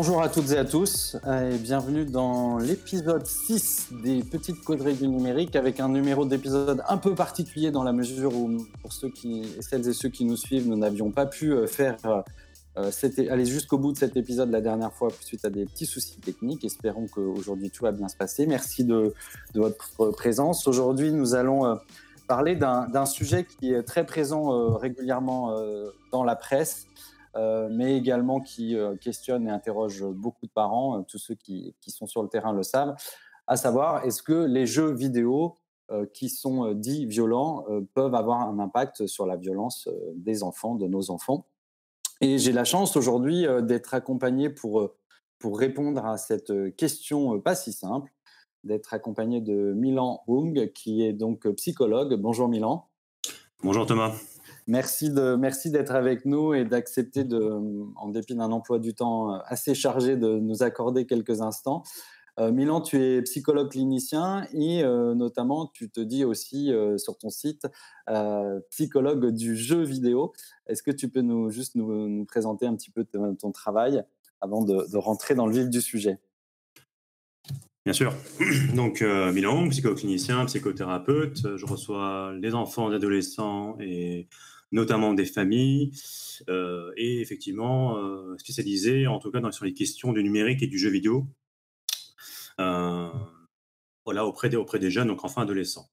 Bonjour à toutes et à tous et bienvenue dans l'épisode 6 des Petites Causeries du numérique avec un numéro d'épisode un peu particulier dans la mesure où pour ceux qui, celles et ceux qui nous suivent, nous n'avions pas pu euh, faire euh, aller jusqu'au bout de cet épisode la dernière fois suite à des petits soucis techniques. Espérons qu'aujourd'hui tout va bien se passer. Merci de, votre présence. Aujourd'hui, nous allons euh, parler d'un sujet qui est très présent régulièrement dans la presse euh, mais également qui euh, questionne et interroge beaucoup de parents, euh, tous ceux qui, sont sur le terrain le savent, à savoir est-ce que les jeux vidéo qui sont dits violents peuvent avoir un impact sur la violence des enfants, de nos enfants? Et j'ai la chance aujourd'hui d'être accompagné pour, pour répondre à cette question pas si simple, d'être accompagné de Milan Hung, qui est donc psychologue. Bonjour Milan. Bonjour Thomas. Merci de merci d'être avec nous et d'accepter de, en dépit d'un emploi du temps assez chargé, de nous accorder quelques instants. Euh, Milan, tu es psychologue clinicien et euh, notamment tu te dis aussi euh, sur ton site psychologue du jeu vidéo. Est-ce que tu peux nous juste nous, présenter un petit peu ton, travail avant de, de, rentrer dans le vif du sujet? Bien sûr. Donc, Milan, psychologue clinicien, psychothérapeute. Je reçois les enfants, les adolescents et notamment des familles, euh, et effectivement euh, spécialisé en tout cas sur les questions du numérique et du jeu vidéo, euh, voilà, auprès des, auprès des jeunes, donc enfants adolescents.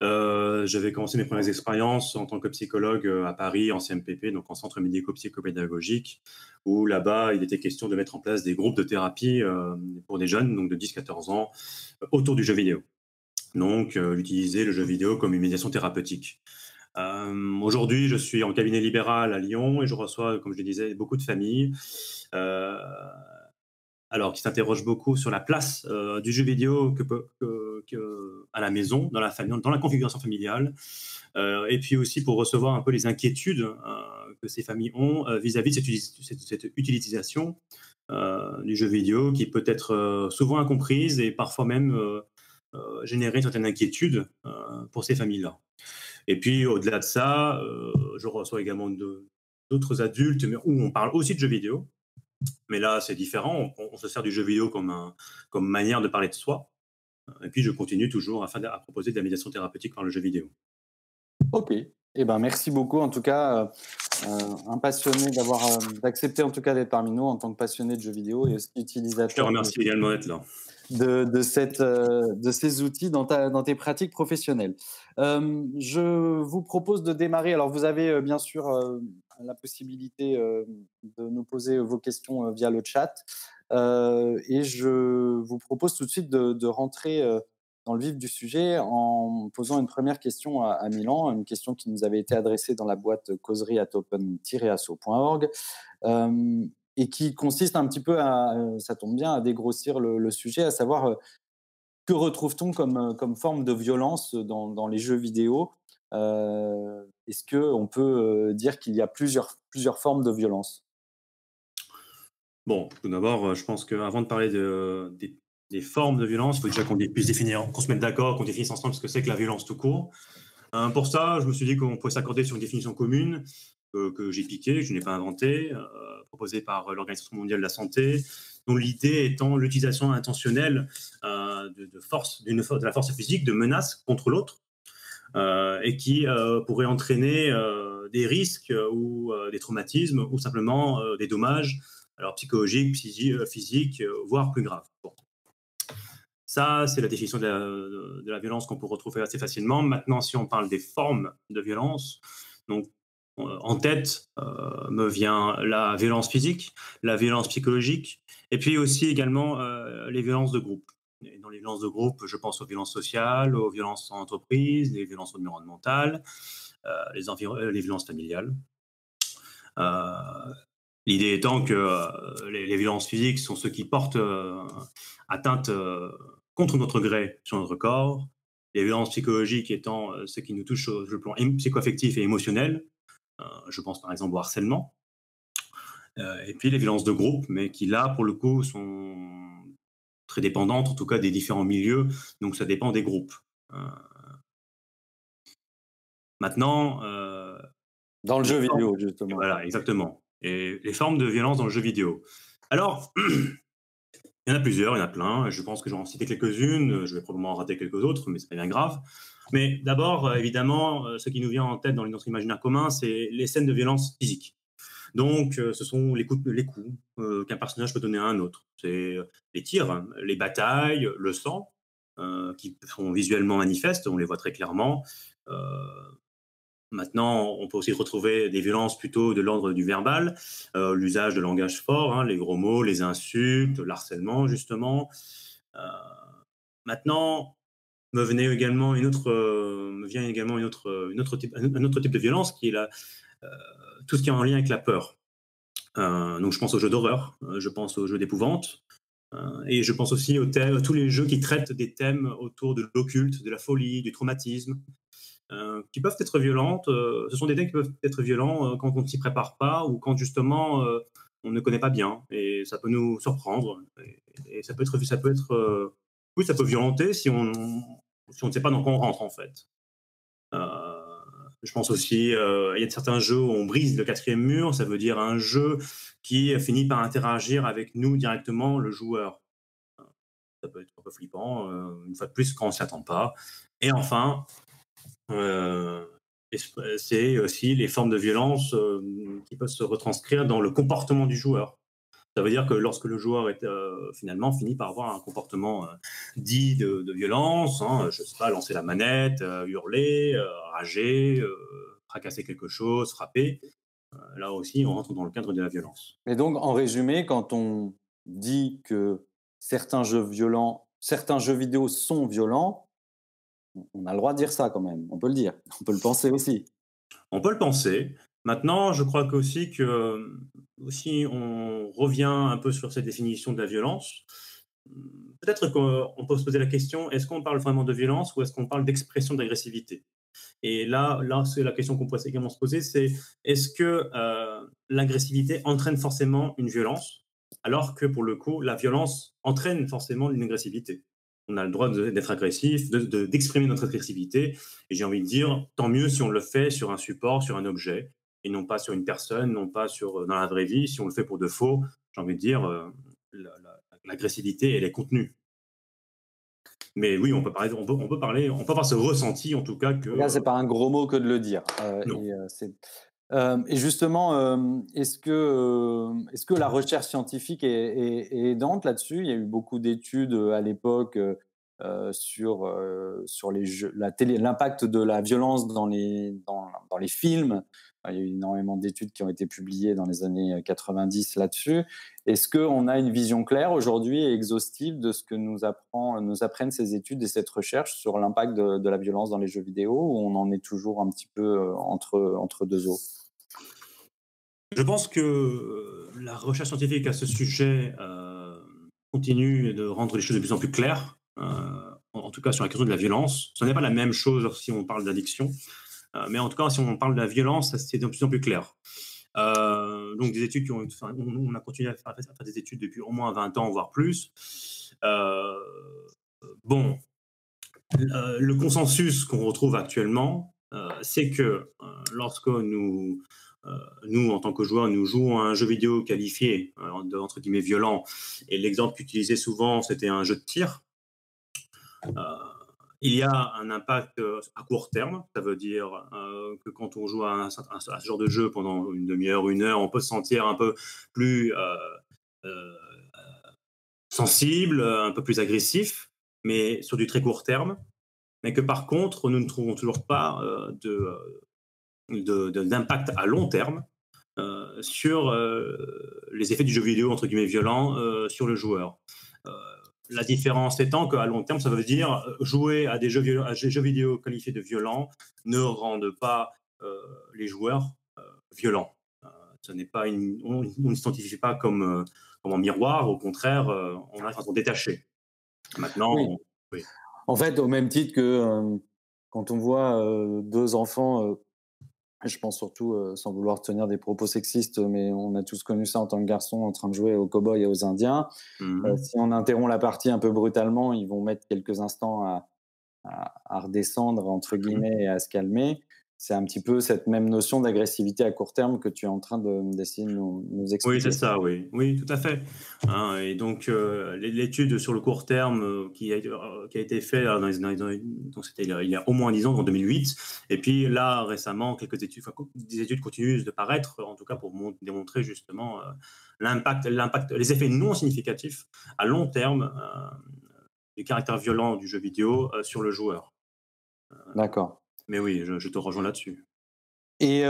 J'avais commencé mes premières expériences en tant que psychologue à Paris, en CMPP, donc en centre médico-psychopédagogique, où là-bas, il était question de mettre en place des groupes de thérapie pour des jeunes, donc de 10-14 ans, autour du jeu vidéo. Donc, utiliser le jeu vidéo comme une médiation thérapeutique. Euh, aujourd'hui, je suis en cabinet libéral à Lyon et je reçois, comme je le disais, beaucoup de familles. Euh, alors, qui s'interrogent beaucoup sur la place euh, du jeu vidéo à la maison, dans la, famille, dans la configuration familiale, et puis aussi pour recevoir un peu les inquiétudes que ces familles ont vis-à-vis de cette, cette, utilisation du jeu vidéo qui peut être souvent incomprise et parfois même générer une certaine inquiétude pour ces familles-là. Et puis, au-delà de ça, euh, je reçois également d'autres adultes où on parle aussi de jeux vidéo. Mais là, c'est différent. On, se sert du jeu vidéo comme manière de parler de soi. Et puis, je continue toujours à, à proposer de la médiation thérapeutique par le jeu vidéo. Ok. Eh ben, merci beaucoup. En tout cas, euh, euh, un passionné d'avoir d'accepter en tout cas d'être parmi nous en tant que passionné de jeux vidéo et utilisateur. Je te remercie également d'être là de, cette, euh, de ces outils dans, ta, dans tes pratiques professionnelles. Euh, je vous propose de démarrer. Alors, vous avez euh, bien sûr la possibilité de nous poser vos questions via le chat. et je vous propose tout de suite de, rentrer dans le vif du sujet en posant une première question à, Milan, une question qui nous avait été adressée dans la boîte causerie at open-asso.org et qui consiste un petit peu à, euh, ça tombe bien, à dégrossir le, sujet, à savoir euh, que retrouve-t-on comme, euh, forme de violence dans, les jeux vidéo? Est-ce qu'on peut dire qu'il y a plusieurs, plusieurs formes de violence? Bon, tout d'abord, je pense qu'avant de parler de, des, formes de violence, il faut déjà qu'on puisse définir, qu'on se mette d'accord, qu'on définisse ensemble ce que c'est que la violence tout court. pour ça, je me suis dit qu'on pourrait s'accorder sur une définition commune que, j'ai piquée, que je n'ai pas inventée proposé par l'Organisation mondiale de la santé, dont l'idée étant l'utilisation intentionnelle euh, de, force, de la force physique, de menaces contre l'autre, euh, et qui euh, pourrait entraîner des risques ou des traumatismes ou simplement des dommages, alors psychologiques, physiques, voire plus graves. Ça, c'est la définition de la, violence qu'on peut retrouver assez facilement. Maintenant, si on parle des formes de violence, donc en tête euh, me vient la violence physique, la violence psychologique, et puis aussi également euh, les violences de groupe. dans les violences de groupe, je pense aux violences sociales, aux violences en entreprise, les violences environnementales, euh, les, les, violences familiales. L'idée étant que les, les, violences physiques sont ceux qui portent atteinte contre notre gré sur notre corps, les violences psychologiques étant ceux qui nous touchent sur le plan psychoaffectif et émotionnel, euh, je pense par exemple au harcèlement. Euh, et puis les violences de groupe, mais qui là, pour le coup, sont très dépendantes, en tout cas des différents milieux, donc ça dépend des groupes. Euh, maintenant. dans le jeu vidéo, justement. Voilà, exactement. Et les formes de violence dans le jeu vidéo. Alors, il y en a plusieurs, il y en a plein. Je pense que j'en citer quelques-unes. Je vais probablement en rater quelques autres, mais c'est pas bien grave. Mais d'abord, évidemment, ce qui nous vient en tête dans notre imaginaire commun, c'est les scènes de violence physique. Donc, ce sont les coups, les coups qu'un personnage peut donner à un autre. C'est les tirs, les batailles, le sang, qui sont visuellement manifestes, on les voit très clairement. Maintenant, on peut aussi retrouver des violences plutôt de l'ordre du verbal, euh, l'usage de langage fort, hein, les gros mots, les insultes, l'harcèlement, justement. Euh, maintenant, me venait également une autre, euh, me vient également une autre, autre type, un autre type de violence qui est tout ce qui est en lien avec la peur. donc, je pense aux jeux d'horreur, je pense aux jeux d'épouvante, et je pense aussi aux, à tous les jeux qui traitent des thèmes autour de l'occulte, de la folie, du traumatisme, euh, qui peuvent être violentes. Euh, ce sont des thèmes qui peuvent être violents euh, quand on ne s'y prépare pas ou quand justement on ne connaît pas bien et ça peut nous surprendre et, ça peut être ça peut être oui ça peut violenter si on si on ne sait pas dans quoi on rentre en fait. je pense aussi il y a certains jeux où on brise le quatrième mur, ça veut dire un jeu qui finit par interagir avec nous directement le joueur. Ça peut être un peu flippant, une fois de plus quand on s'y attend pas. Et enfin, c'est aussi les formes de violence euh, qui peuvent se retranscrire dans le comportement du joueur. Ça veut dire que lorsque le joueur est euh, finalement finit par avoir un comportement dit de, violence, hein, je sais pas, lancer la manette, hurler, rager, fracasser quelque chose, frapper, là aussi on rentre dans le cadre de la violence. Et donc en résumé, quand on dit que certains jeux violents, certains jeux vidéo sont violents, on a le droit de dire ça quand même, on peut le dire, on peut le penser aussi. On peut le penser. Maintenant, je crois aussi que si on revient un peu sur cette définition de la violence, peut-être qu'on peut se poser la question est-ce qu'on parle vraiment de violence ou est-ce qu'on parle d'expression d'agressivité? Et là, là c'est la question qu'on pourrait également se poser c'est est-ce que euh, l'agressivité entraîne forcément une violence alors que pour le coup, la violence entraîne forcément une agressivité? On a le droit d'être agressif, d'exprimer notre agressivité. Et j'ai envie de dire, tant mieux si on le fait sur un support, sur un objet, et non pas sur une personne, non pas sur, dans la vraie vie. Si on le fait pour de faux, j'ai envie de dire, euh, l'agressivité, elle est contenue. Mais oui, on peut parler, on peut, on peut parler, on peut avoir ce ressenti en tout cas que. Là, c'est pas un gros mot que de le dire. Euh, et, euh, et, justement, est-ce que, est que la recherche scientifique est, aidante là-dessus? Il y a eu beaucoup d'études à l'époque sur, sur l'impact de la violence dans les, dans, dans les films. Il y a eu énormément d'études qui ont été publiées dans les années 90 là-dessus. Est-ce qu'on a une vision claire aujourd'hui et exhaustive de ce que nous, apprennent ces études et cette recherche sur l'impact de, la violence dans les jeux vidéo ou on en est toujours un petit peu entre, entre deux eaux? Je pense que euh, la recherche scientifique à ce sujet euh, continue de rendre les choses de plus en plus claires, euh, en tout cas sur la question de la violence. Ce n'est pas la même chose si on parle d'addiction, mais en tout cas si on parle de la violence, c'est de plus en plus clair. donc des études qui ont, on, a continué à faire, des études depuis au moins 20 ans, voire plus. bon, le consensus qu'on retrouve actuellement, c'est que lorsque nous euh, nous, en tant que joueurs, nous jouons à un jeu vidéo qualifié, euh, entre guillemets, violent. Et l'exemple qu'utilisait souvent, c'était un jeu de tir. Euh, il y a un impact à court terme. Ça veut dire que quand on joue à, ce genre de jeu pendant une demi-heure, une heure, on peut se sentir un peu plus sensible, un peu plus agressif, mais sur du très court terme. Mais que par contre, nous ne trouvons toujours pas d'impact à long terme euh, sur euh, les effets du jeu vidéo, entre guillemets, violent euh, sur le joueur. La différence étant qu'à long terme, ça veut dire jouer à des jeux, à des jeux vidéo qualifiés de violents ne rendent pas les joueurs violents. ce n'est pas une, on ne s'identifie pas comme, comme un miroir, au contraire, on a façon détaché. Maintenant, en fait, au même titre que quand on voit deux enfants je pense surtout, euh, sans vouloir tenir des propos sexistes, mais on a tous connu ça en tant que garçon en train de jouer aux cow-boys et aux indiens. Mmh euh, si on interrompt la partie un peu brutalement, ils vont mettre quelques instants à, à, redescendre, entre mmh guillemets, et à se calmer. C'est un petit peu cette même notion d'agressivité à court terme que tu es en train d'essayer de, nous, expliquer. Oui, c'est ça, oui. Oui, tout à fait. Hein, et donc, euh, l'étude sur le court terme euh, qui, a, euh, qui a été faite donc c'était il, y a au moins 10 ans, en 2008. Et puis là, récemment, quelques études, des études continuent de paraître, en tout cas pour démontrer justement l'impact, l'impact, les effets non significatifs à long terme du caractère violent du jeu vidéo sur le joueur. D'accord. Mais oui, je, te rejoins là-dessus. Et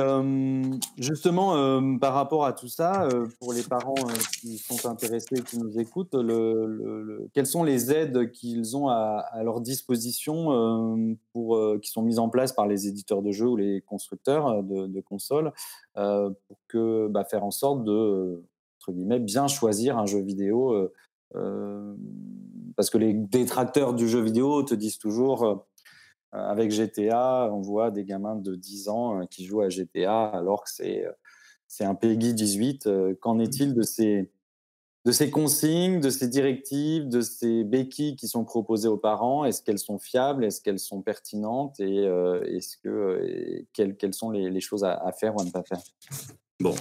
justement, par rapport à tout ça, pour les parents qui sont intéressés et qui nous écoutent, le, quelles sont les aides qu'ils ont à, leur disposition pour, qui sont mises en place par les éditeurs de jeux ou les constructeurs de, consoles pour que, bah, faire en sorte de, entre guillemets, bien choisir un jeu vidéo parce que les détracteurs du jeu vidéo te disent toujours avec GTA, on voit des gamins de 10 ans euh, qui jouent à GTA alors que c'est euh, c'est un PEGI 18. Qu'en mmh. est-il de ces, de ces consignes, de ces directives, de ces béquilles qui sont proposées aux parents? Est-ce qu'elles sont fiables? Est-ce qu'elles sont pertinentes? Et est-ce que, quelles, quelles, sont les, choses à, faire ou à ne pas faire? Bon.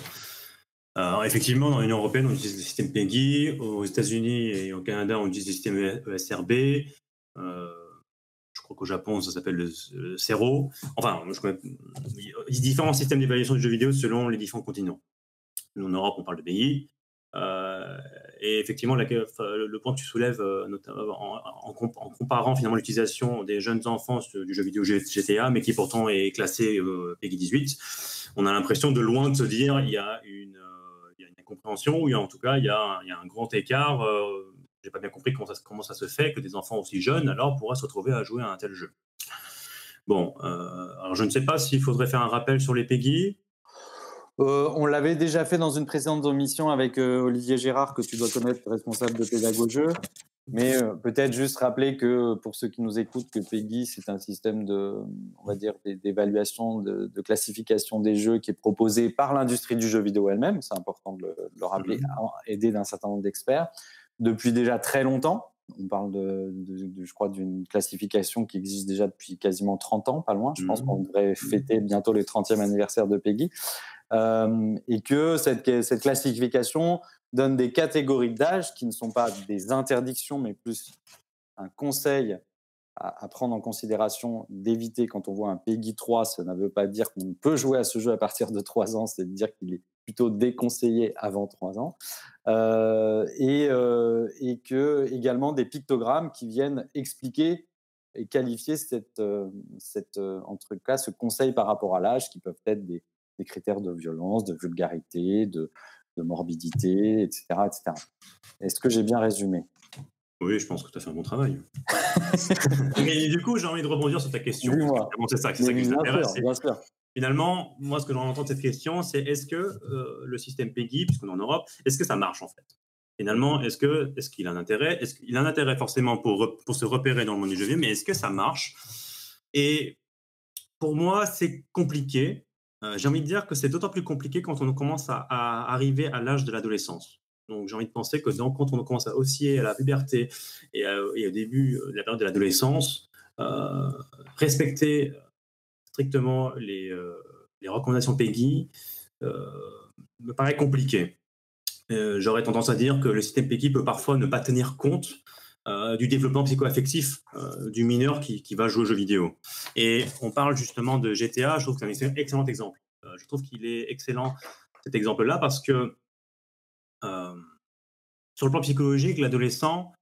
Alors, effectivement, dans l'Union européenne, on utilise le système PEGI. Aux États-Unis et au Canada, on utilise le système ESRB. Euh, crois qu'au Japon, ça s'appelle le, CERO. Enfin, différents systèmes d'évaluation du jeu vidéo selon les différents continents. en Europe, on parle de BI. Euh, et effectivement, le point que tu soulèves, euh, notamment en, comparant finalement l'utilisation des jeunes enfants du jeu vidéo GTA, mais qui pourtant est classé euh, PEGI 18, on a l'impression de loin de se dire il y a une, une incompréhension, ou en tout cas il y a un grand écart j'ai pas bien compris comment ça, comment ça, se fait que des enfants aussi jeunes alors pourraient se retrouver à jouer à un tel jeu. Bon, euh, alors je ne sais pas s'il faudrait faire un rappel sur les PEGI. Euh, on l'avait déjà fait dans une précédente émission avec euh, Olivier Gérard, que tu dois connaître, responsable de pédagogie. Mais peut-être juste rappeler que pour ceux qui nous écoutent, que PEGI, c'est un système de, on va dire, d'évaluation, de, classification des jeux qui est proposé par l'industrie du jeu vidéo elle-même. C'est important de le, rappeler, mmh. aidé d'un certain nombre d'experts depuis déjà très longtemps. On parle de, je crois, d'une classification qui existe déjà depuis quasiment 30 ans, pas loin. Je pense mmh. qu'on devrait fêter bientôt le 30e anniversaire de Peggy. Euh, et que cette, cette classification donne des catégories d'âge qui ne sont pas des interdictions, mais plus un conseil à, prendre en considération d'éviter quand on voit un PEGI 3, ça ne veut pas dire qu'on peut jouer à ce jeu à partir de 3 ans, c'est de dire qu'il est plutôt déconseillé avant 3 ans. Euh, et, euh, et, que également des pictogrammes qui viennent expliquer et qualifier cette, euh, cette, en tout cas, ce conseil par rapport à l'âge, qui peuvent être des, des, critères de violence, de vulgarité, de, de morbidité, etc. etc. Est-ce que j'ai bien résumé? Oui, je pense que tu as fait un bon travail. Mais du coup, j'ai envie de rebondir sur ta question. C'est ça, c'est ça qui. Finalement, moi, ce que j'en entends de cette question, c'est est-ce que euh, le système PEGI, puisqu'on est en Europe, est-ce que ça marche en fait? Finalement, est-ce qu'il est qu'il a un intérêt? Est-ce qu'il a un intérêt forcément pour, pour se repérer dans le monde du jeu vidéo, mais est-ce que ça marche? Et pour moi, c'est compliqué. Euh, j'ai envie de dire que c'est d'autant plus compliqué quand on commence à arriver à l'âge de l'adolescence. Donc j'ai envie de penser que quand on commence à osciller à la puberté et, au début de la période de l'adolescence, euh, respecter strictement les, euh, recommandations PEGI euh, me paraît compliqué. J'aurais tendance à dire que le système PEGI peut parfois ne pas tenir compte du développement psychoaffectif du mineur qui, qui, va jouer aux jeux vidéo. Et on parle justement de GTA, je trouve que c'est un excellent exemple. je trouve qu'il est excellent cet exemple-là parce que sur le plan psychologique, l'adolescent,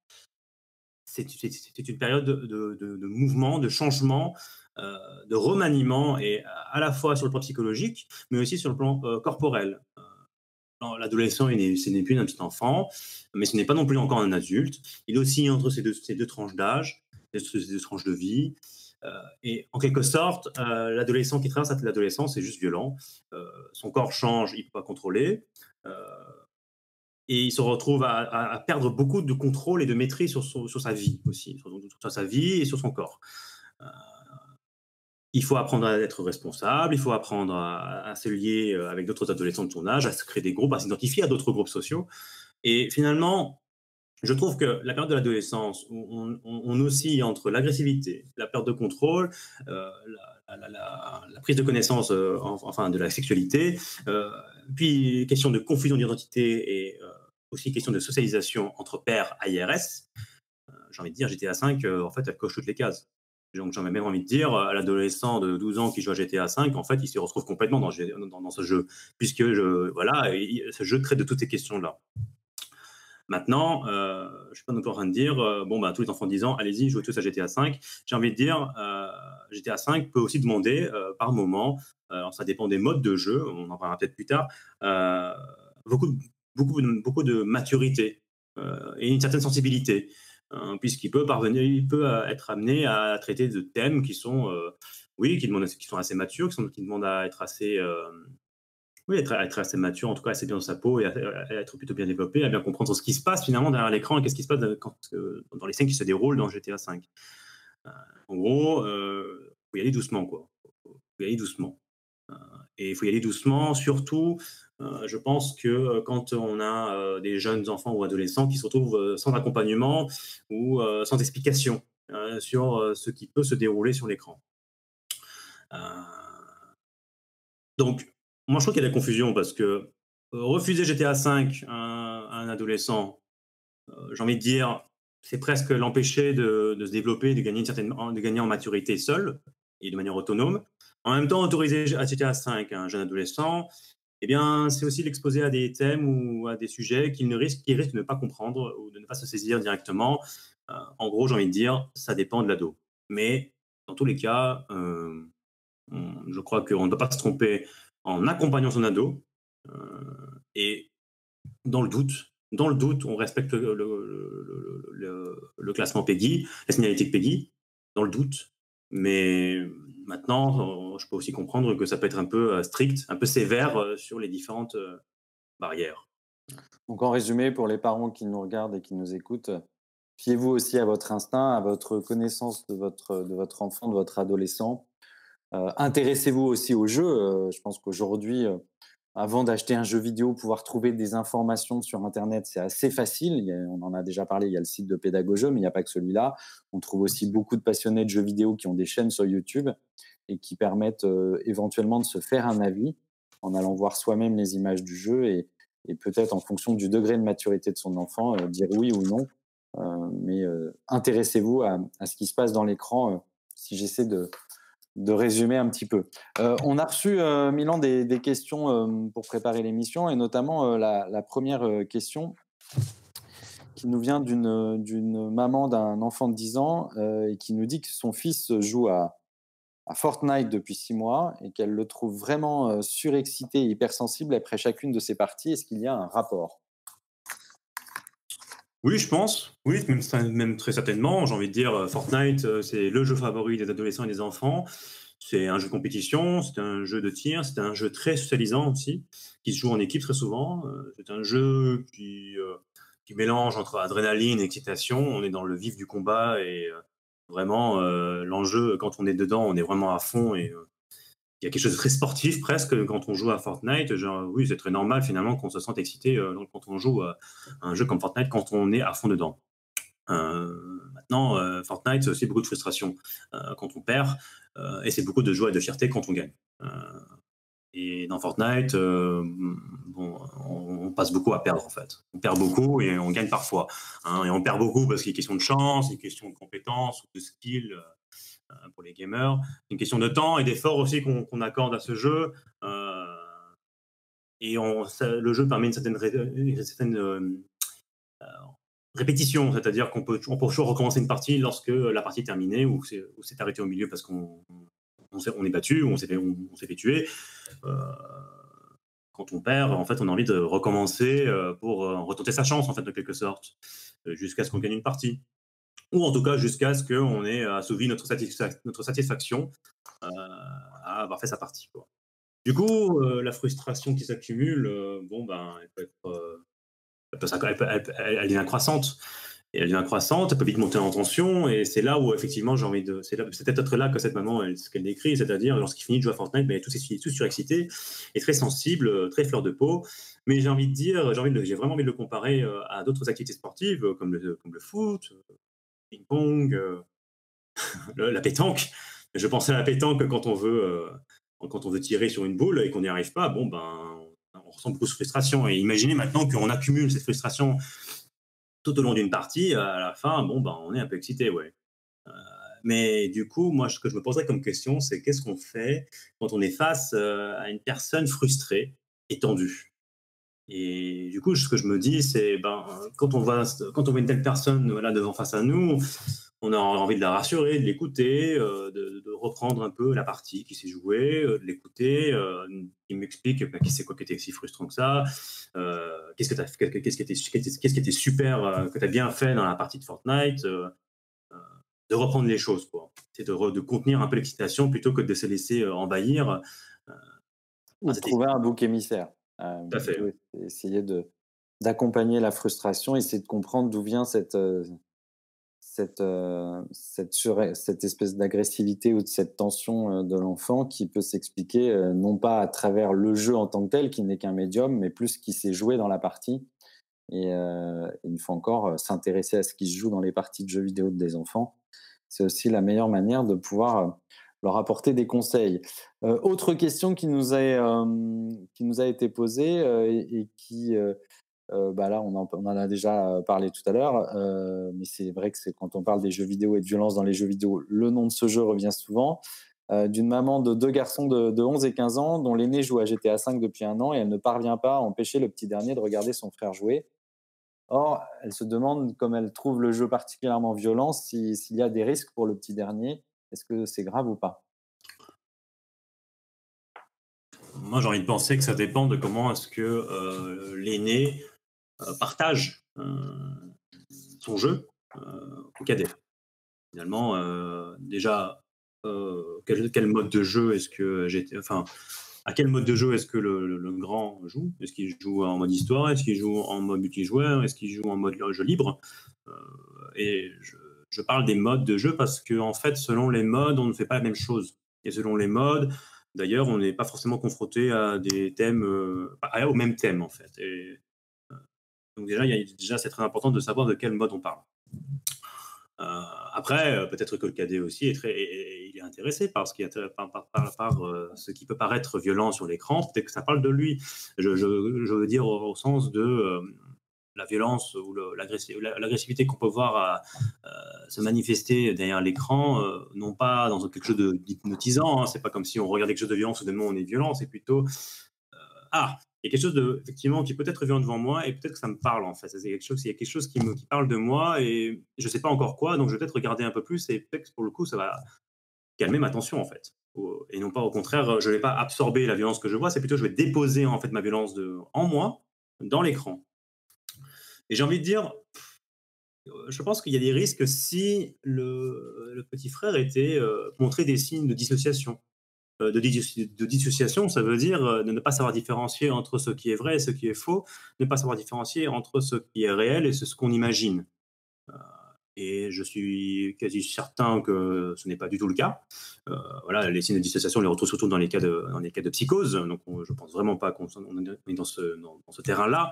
c'est une période de, mouvement, de changement, de remaniement, et à la fois sur le plan psychologique, mais aussi sur le plan corporel. L'adolescent, ce n'est plus un petit enfant, mais ce n'est pas non plus encore un adulte. Il oscille entre ces deux, tranches d'âge, ces deux tranches de vie. et en quelque sorte, l'adolescent qui traverse l'adolescence, c'est juste violent. son corps change, il ne peut pas contrôler et il se retrouve à, perdre beaucoup de contrôle et de maîtrise sur sa vie aussi, sur, sa vie et sur son corps. Il faut apprendre à être responsable, il faut apprendre à, se lier euh, avec d'autres adolescents de son âge, à se créer des groupes, à s'identifier à d'autres groupes sociaux. Et finalement, je trouve que la période de l'adolescence, où on, oscille entre l'agressivité, la perte de contrôle, euh, la, prise de connaissance euh, enfin, de la sexualité, puis question de confusion d'identité et aussi question de socialisation entre pairs IRS, j'ai envie de dire GTA 5, en fait, elle coche toutes les cases. Donc j'en ai même envie de dire, à l'adolescent de 12 ans qui joue à GTA 5, en fait, il se retrouve complètement dans, ce jeu, puisque voilà, ce jeu traite de toutes ces questions-là. Maintenant, euh, je ne suis pas plus en train de dire, euh, bon, bah, tous les enfants de 10 ans, allez-y, jouez tous à GTA 5. J'ai envie de dire, euh, GTA 5 peut aussi demander, par moment, ça dépend des modes de jeu, on en parlera peut-être plus tard, beaucoup, beaucoup, beaucoup de maturité et une certaine sensibilité. Hein, puisqu'il peut parvenir, il peut être amené à traiter de thèmes qui sont, oui, qui, demandent, qui sont assez matures, qui, demandent à être assez oui, être, assez mature, en tout cas assez bien dans sa peau et être plutôt bien développé, à bien comprendre ce qui se passe finalement derrière l'écran et qu'est-ce qui se passe dans les scènes qui se déroulent dans GTA V. Euh, en gros, il euh, faut y aller doucement, quoi. faut y aller doucement. Euh, et il faut y aller doucement, surtout, je pense que quand on a des jeunes enfants ou adolescents qui se retrouvent sans accompagnement ou sans explication sur ce qui peut se dérouler sur l'écran. donc, moi, je trouve qu'il y a de la confusion parce que euh, refuser GTA V à un, adolescent, euh, j'ai envie de dire, c'est presque l'empêcher de, se développer, de gagner, une certaine, de gagner en maturité seul et de manière autonome. En même temps, autoriser à GTA V un jeune adolescent, eh bien, c'est aussi l'exposer à des thèmes ou à des sujets qu'il ne de ne pas comprendre ou de ne pas se saisir directement. Euh, en gros, j'ai envie de dire, ça dépend de l'ado. Mais dans tous les cas, je crois qu'on ne doit pas se tromper en accompagnant son ado. Euh, et dans le doute, dans le doute, on respecte le, le, classement PEGI, la signalétique PEGI, dans le doute. Mais maintenant, euh, je peux aussi comprendre que ça peut être un peu euh, strict, un peu sévère sur les différentes barrières. Donc en résumé, pour les parents qui nous regardent et qui nous écoutent, fiez-vous aussi à votre instinct, à votre connaissance de votre, de votre enfant, de votre adolescent. Euh, intéressez-vous aussi au jeu. Euh, je pense qu'aujourd'hui, euh, avant d'acheter un jeu vidéo, pouvoir trouver des informations sur Internet, c'est assez facile. on en a déjà parlé, il y a le site de Pédagogue, mais il n'y a pas que celui-là. On trouve aussi beaucoup de passionnés de jeux vidéo qui ont des chaînes sur YouTube et qui permettent éventuellement de se faire un avis en allant voir soi-même les images du jeu et, peut-être en fonction du degré de maturité de son enfant, dire oui ou non. mais intéressez-vous à, à, ce qui se passe dans l'écran. si j'essaie de, de résumer un petit peu. Euh, on a reçu, euh, Milan, des, questions euh, pour préparer l'émission, et notamment la, première question qui nous vient d'une maman d'un enfant de 10 ans et qui nous dit que son fils joue à, à Fortnite depuis 6 mois et qu'elle le trouve vraiment surexcité et hypersensible après chacune de ses parties. Est-ce qu'il y a un rapport? Oui, je pense. Oui, même, très certainement. J'ai envie de dire, euh, Fortnite, euh, c'est le jeu favori des adolescents et des enfants. C'est un jeu de compétition, c'est un jeu de tir, c'est un jeu très socialisant aussi, qui se joue en équipe très souvent. Euh, c'est un jeu qui, qui mélange entre adrénaline et excitation. On est dans le vif du combat et vraiment, l'enjeu, quand on est dedans, on est vraiment à fond et y a quelque chose de très sportif presque quand on joue à Fortnite. Genre, oui, c'est très normal finalement qu'on se sente excité euh, quand on joue à un jeu comme Fortnite quand on est à fond dedans. Euh, maintenant, euh, Fortnite, c'est aussi beaucoup de frustration quand on perd et c'est beaucoup de joie et de fierté quand on gagne. et dans Fortnite, bon, on, passe beaucoup à perdre en fait. On perd beaucoup et on gagne parfois. Hein. et on perd beaucoup parce qu'il a question de chance, une question de compétence ou de skill. Euh, pour les gamers. Une question de temps et d'effort aussi qu'on accorde à ce jeu. Euh, et le jeu permet une certaine, euh, répétition, c'est-à-dire qu'on peut, toujours recommencer une partie lorsque la partie est terminée ou c'est arrêté au milieu parce qu'on on, est battu ou on s'est fait, fait, tuer. quand on perd, en fait, on a envie de recommencer pour retenter sa chance, en fait, de quelque sorte, jusqu'à ce qu'on gagne une partie ou en tout cas jusqu'à ce qu'on ait assouvi notre, satisfaction euh, à avoir fait sa partie. Du coup, euh, la frustration qui s'accumule, euh, bon, ben, elle peut être, elle, devient croissante, elle peut vite monter en tension, et c'est là où effectivement j'ai envie de. C'est peut-être là que cette maman, ce qu'elle décrit, c'est-à-dire lorsqu'il finit de jouer à Fortnite, ben, tout, est, tout surexcité, et très sensible, très fleur de peau. Mais j'ai envie de dire, j'ai, vraiment envie de le comparer euh, à d'autres activités sportives, comme le, foot, ping-pong, la pétanque. Je pensais à la pétanque quand on veut, euh, quand on veut tirer sur une boule et qu'on n'y arrive pas. Bon, ben, on ressent beaucoup de frustration. Et imaginez maintenant qu'on accumule cette frustration tout au long d'une partie, à la fin, bon, ben, on est un peu excité, ouais. Euh, mais du coup, moi, ce que je me poserais comme question, c'est qu'est-ce qu'on fait quand on est face euh, à une personne frustrée et tendue Et du coup, ce que je me dis, c'est ben, quand on voit quand on voit une telle personne voilà, devant face à nous, on a envie de la rassurer, de l'écouter, euh, de, reprendre un peu la partie qui s'est jouée, euh, de l'écouter. Euh, il m'explique bah, c'est quoi qui était si frustrant que ça, qu'est-ce que qu'est-ce qui était, qu'est-ce qui était super, que tu as bien fait dans la partie de Fortnite, de reprendre les choses, quoi. C'est de, de, contenir un peu l'excitation plutôt que de se laisser envahir. Ou trouver un bouc émissaire. Fait. Essayer de d'accompagner la frustration, essayer de comprendre d'où vient cette, cette, euh, cette, cette, espèce d'agressivité ou de cette tension euh, de l'enfant qui peut s'expliquer euh, non pas à travers le jeu en tant que tel, qui n'est qu'un médium, mais plus qui s'est joué dans la partie. Et il faut encore s'intéresser à ce qui se joue dans les parties de jeux vidéo des enfants. C'est aussi la meilleure manière de pouvoir leur apporter des conseils. autre question qui nous a, qui nous a été posée et, et, qui bah là, on en, on en, a déjà parlé tout à l'heure, mais c'est vrai que c'est quand on parle des jeux vidéo et de violence dans les jeux vidéo, le nom de ce jeu revient souvent. d'une maman de deux garçons de, de, 11 et 15 ans dont l'aîné joue à GTA V depuis un an et elle ne parvient pas à empêcher le petit dernier de regarder son frère jouer. Or, elle se demande, comme elle trouve le jeu particulièrement violent, s'il y a des risques pour le petit dernier. Est-ce que c'est grave ou pas? Moi, j'ai envie de penser que ça dépend de comment est-ce que euh, l'aîné euh, partage euh, son jeu au cadet. Finalement, déjà, quel, mode de jeu est-ce que. Enfin, à quel mode de jeu est-ce que le, grand joue? Est-ce qu'il joue en mode histoire? Est-ce qu'il joue en mode multijoueur? Est-ce qu'il joue en mode jeu libre? Et je, parle des modes de jeu parce que, en fait, selon les modes, on ne fait pas la même chose. Et selon les modes, d'ailleurs, on n'est pas forcément confronté à des thèmes, au même thème, en fait. Et donc déjà, y a, déjà c'est très important de savoir de quel mode on parle. Euh, après, euh, peut-être que le cadet aussi est très, il est intéressé par ce qui, par, par, par, euh, ce qui peut paraître violent sur l'écran. Peut-être que ça parle de lui. Je, je, veux dire au, sens de la violence ou l'agressivité qu'on peut voir à, se manifester derrière l'écran, non pas dans quelque chose d'hypnotisant. Hein. C'est pas comme si on regardait quelque chose de violent, soudainement on est violent. C'est plutôt ah, il y a quelque chose de, effectivement, qui peut être vient devant moi et peut-être que ça me parle en fait. C'est quelque chose, il y a quelque chose qui me qui parle de moi et je sais pas encore quoi, donc je vais peut-être regarder un peu plus et peut-être pour le coup ça va calmer ma tension en fait. Et non pas au contraire, je vais pas absorber la violence que je vois, c'est plutôt je vais déposer en fait ma violence de, en moi dans l'écran. Et j'ai envie de dire, je pense qu'il y a des risques si le, petit frère était euh, montré des signes de dissociation. Euh, de, dissociation, ça veut dire euh, de ne pas savoir différencier entre ce qui est vrai et ce qui est faux, ne pas savoir différencier entre ce qui est réel et ce, qu'on imagine. Euh, et je suis quasi certain que ce n'est pas du tout le cas. voilà, les signes de dissociation, on les retrouve surtout dans les cas de, dans les cas de psychose. Donc, je ne pense vraiment pas qu'on est dans ce, dans, ce terrain-là.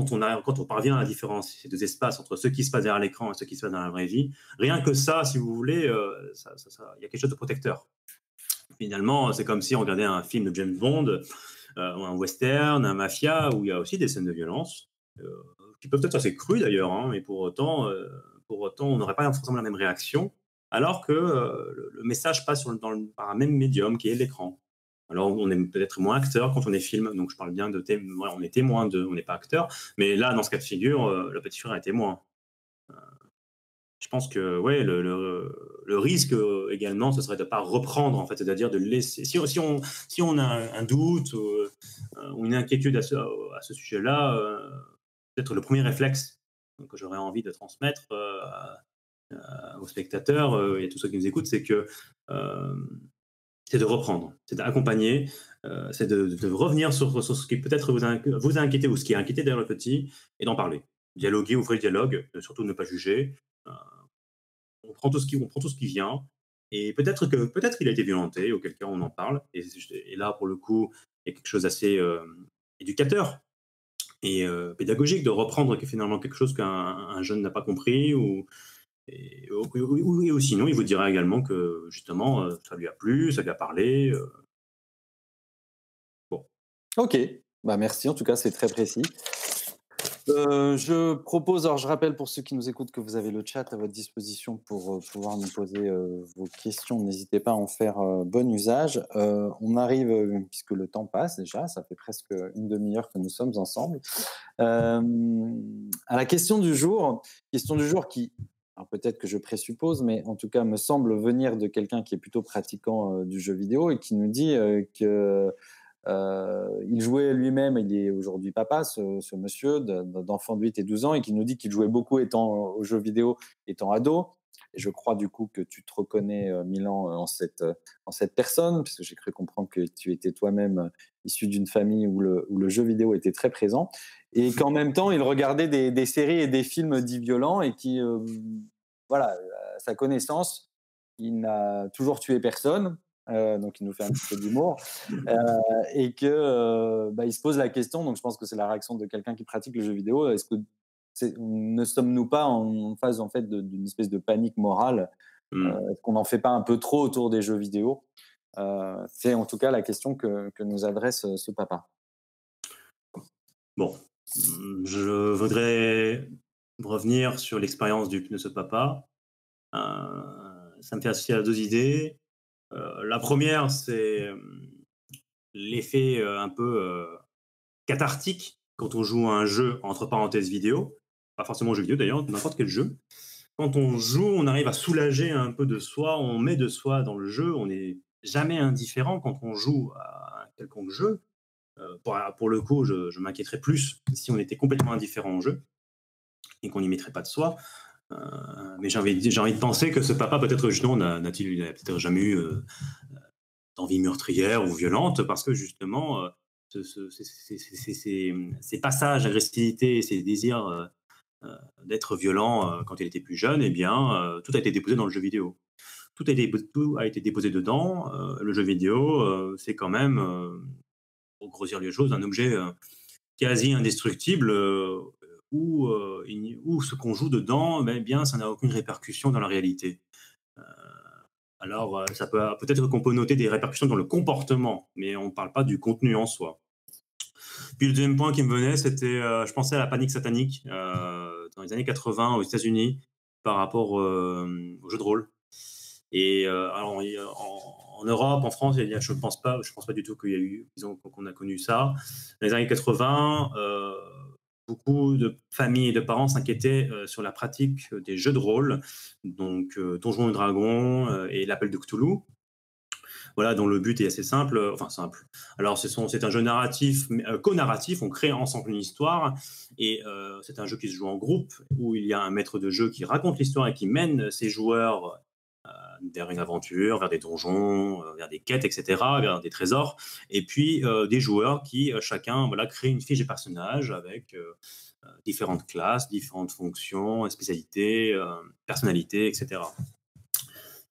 Quand, on parvient à différencier ces deux espaces entre ce qui se passe derrière l'écran et ce qui se passe dans la vraie vie, rien que ça, si vous voulez, il y a quelque chose de protecteur. Finalement, c'est comme si on regardait un film de James Bond, euh, un western, un mafia, où il y a aussi des scènes de violence, euh, qui peuvent être assez crues d'ailleurs, hein, mais pour autant, euh, pour autant, on n'aurait pas forcément la même réaction, alors que le, message passe dans par un même médium qui est l'écran. Alors, on est peut-être moins acteur quand on est film, donc je parle bien de témoin, on est témoin on n'est pas acteur, mais là, dans ce cas de figure, le petit frère est témoin je pense que ouais, le, risque euh, également, ce serait de ne pas reprendre, en fait, c'est-à-dire de laisser. Si, on, a un, doute euh, ou, une inquiétude à ce, à ce sujet-là, euh, peut-être le premier réflexe que j'aurais envie de transmettre aux spectateurs et à tous ceux qui nous écoutent, c'est que c'est de reprendre, c'est d'accompagner, c'est de, revenir sur, sur, ce qui peut-être vous, vous a inquiété ou ce qui a inquiété derrière le petit et d'en parler dialoguer, ouvrir le dialogue, surtout ne pas juger. on, prend tout ce qui, on prend tout ce qui vient. Et peut-être que peut-être qu'il a été violenté, auquel cas on en parle. Et, là, pour le coup, il y a quelque chose d'assez éducateur et pédagogique de reprendre finalement quelque chose qu'un jeune n'a pas compris ou, et, ou, sinon il vous dira également que justement ça lui a plu, ça lui a parlé. Bon. Ok, bah merci en tout cas c'est très précis. Euh, je propose, alors je rappelle pour ceux qui nous écoutent que vous avez le chat à votre disposition pour euh, pouvoir nous poser euh, vos questions. N'hésitez pas à en faire bon usage. on arrive, puisque le temps passe déjà, ça fait presque une demi-heure que nous sommes ensemble, à la question du jour. Question du jour qui, peut-être que je présuppose, mais en tout cas me semble venir de quelqu'un qui est plutôt pratiquant du jeu vidéo et qui nous dit que euh, il jouait lui-même, il est aujourd'hui papa, ce, monsieur d'enfant de 8 et 12 ans, et qui nous dit qu'il jouait beaucoup étant aux jeux vidéo, étant ado. Je crois du coup que tu te reconnais, euh, Milan, euh, en cette, en cette personne, puisque j'ai cru comprendre que tu étais toi-même issu d'une famille où le, jeu vidéo était très présent, et qu'en même temps, il regardait des, séries et des films dits violents, et qui, voilà, à sa connaissance, il n'a toujours tué personne, euh, donc il nous fait un petit peu d'humour, euh, et que euh, bah, il se pose la question. Donc je pense que c'est la réaction de quelqu'un qui pratique le jeu vidéo. Est-ce que ne sommes-nous pas en phase en fait d'une espèce de panique morale mmh. Est-ce qu'on n'en fait pas un peu trop autour des jeux vidéo? C'est en tout cas la question que, que nous adresse ce papa. Bon, je voudrais revenir sur l'expérience de ce papa. ça me fait associer à deux idées. Euh, la première, c'est euh, l'effet euh, un peu cathartique quand on joue à un jeu entre parenthèses vidéo, pas forcément jeu vidéo d'ailleurs, n'importe quel jeu. Quand on joue, on arrive à soulager un peu de soi, on met de soi dans le jeu, on n'est jamais indifférent quand on joue à un quelconque jeu. pour, le coup, je, je m'inquiéterais plus si on était complètement indifférent au jeu et qu'on n'y mettrait pas de soi. Euh, mais j'ai envie, de penser que ce papa, peut-être justement, n'a-t-il peut-être jamais eu euh, d'envie meurtrière ou violente, parce que justement, euh, ces passages d'agressivité, ces désirs d'être violent quand il était plus jeune, eh bien, tout a été déposé dans le jeu vidéo. Tout a été, tout a été déposé dedans. le jeu vidéo, c'est quand même, pour grossir les choses, un objet quasi indestructible où, euh, ce qu'on joue dedans, ben, bien, ça n'a aucune répercussion dans la réalité. Euh, alors, euh, ça peut peut-être qu'on peut noter des répercussions dans le comportement, mais on ne parle pas du contenu en soi. Puis le deuxième point qui me venait, c'était, je pensais à la panique satanique dans les années 80 aux États-Unis par rapport au jeu de rôle. Et alors, en, Europe, en France, je ne pense pas, je pense pas du tout qu'il y a eu, qu'on a connu ça. Dans les années 80, beaucoup de familles et de parents s'inquiétaient euh, sur la pratique des jeux de rôle, donc euh, Donjons et Dragons euh, et l'Appel de Cthulhu. Voilà, dont le but est assez simple, enfin simple. Alors, c'est un jeu narratif, co-narratif, on crée ensemble une histoire, et c'est un jeu qui se joue en groupe, où il y a un maître de jeu qui raconte l'histoire et qui mène ses joueurs vers une aventure, vers des donjons, vers des quêtes, etc., vers des trésors, et puis des joueurs qui chacun voilà créent une fiche de personnage avec différentes classes, différentes fonctions, spécialités, personnalités, etc.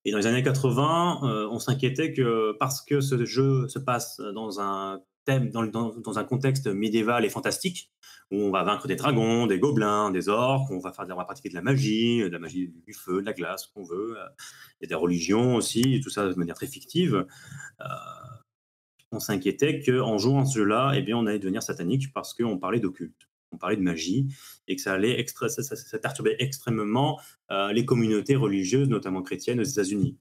Et dans les années 80, on s'inquiétait que parce que ce jeu se passe dans un dans, un contexte médiéval et fantastique, où on va vaincre des dragons, des gobelins, des orques, on va, faire, pratiquer de la magie, de la magie du feu, de la glace, qu'on veut. Il y a des religions aussi, tout ça de manière très fictive. Euh, on s'inquiétait qu'en jouant à ce jeu-là, eh bien, on allait devenir satanique parce qu'on parlait d'occulte, on parlait de magie, et que ça allait ça, perturbait extrêmement euh, les communautés religieuses, notamment chrétiennes aux États-Unis.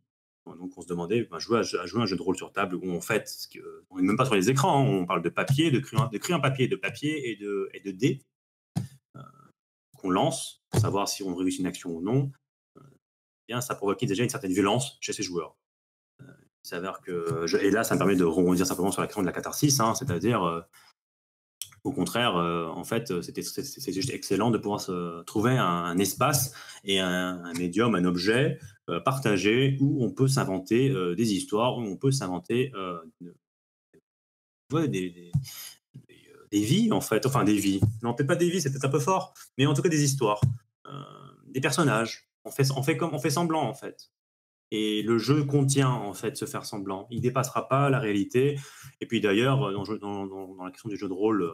Donc on se demandait, ben, à, jouer un jeu de rôle sur table où en fait, on n'est même pas sur les écrans, hein, on parle de papier, de crayon, de un papier, de papier et de, dés euh, qu'on lance pour savoir si on réussit une action ou non. Euh, bien, ça provoquait déjà une certaine violence chez ces joueurs. Euh, il s'avère que, et là, ça me permet de rebondir simplement sur la question de la catharsis, hein, c'est-à-dire au contraire, en fait, c'était juste excellent de pouvoir trouver un, espace et un, médium, un objet euh, partagé où on peut s'inventer euh, des histoires, où on peut s'inventer euh, des, des vies, en fait. Enfin, des vies. Non, peut-être pas des vies, c'est peut-être un peu fort, mais en tout cas des histoires, des personnages. On fait, on, fait comme, on fait semblant, en fait. Et le jeu contient en fait ce faire semblant. Il dépassera pas la réalité. Et puis d'ailleurs, dans, dans, la question du jeu de rôle euh,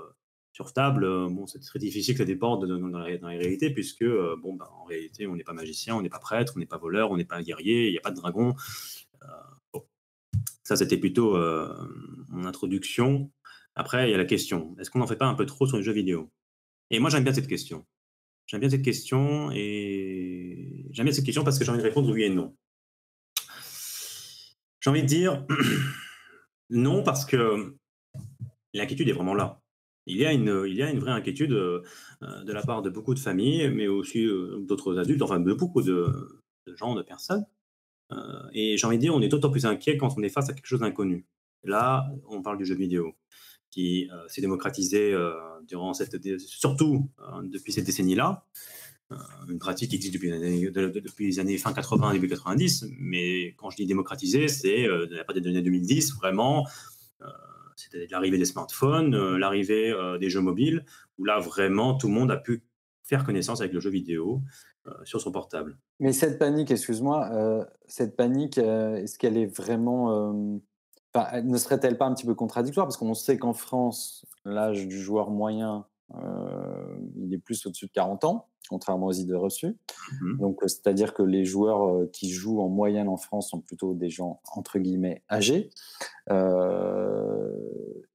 sur table, euh, bon, c'est très difficile que ça déborde dans, la, réalité, puisque euh, bon, bah, en réalité, on n'est pas magicien, on n'est pas prêtre, on n'est pas voleur, on n'est pas guerrier, il n'y a pas de dragon. Ça, c'était plutôt mon introduction. Après, il y a la question est-ce qu'on n'en fait pas un peu trop sur les jeux vidéo? Et moi, j'aime bien cette question. J'aime bien cette question et j'aime bien cette question parce que j'ai envie de répondre oui et non. J'ai envie de dire non parce que l'inquiétude est vraiment là. Il y a une, il y a une vraie inquiétude euh, de la part de beaucoup de familles, mais aussi euh, d'autres adultes, enfin de beaucoup de, gens, de personnes. Euh, et j'ai envie de dire, on est d'autant plus inquiet quand on est face à quelque chose d'inconnu. Là, on parle du jeu vidéo qui s'est démocratisé durant cette, surtout depuis cette décennie-là. Euh, une pratique qui existe depuis, les années fin 80, début 90, mais quand je dis démocratiser, c'est euh, partir des années 2010, vraiment, euh, c'était l'arrivée des smartphones, l'arrivée des jeux mobiles, où là, vraiment, tout le monde a pu faire connaissance avec le jeu vidéo sur son portable. Mais cette panique, excuse-moi, cette panique, est-ce qu'elle est vraiment... ne serait-elle pas un petit peu contradictoire? Parce qu'on sait qu'en France, l'âge du joueur moyen, il est plus au-dessus de 40 ans contrairement aux idées reçues. Mmh Donc, euh, c'est-à-dire que les joueurs euh, qui jouent en moyenne en France sont plutôt des gens entre guillemets âgés. Euh,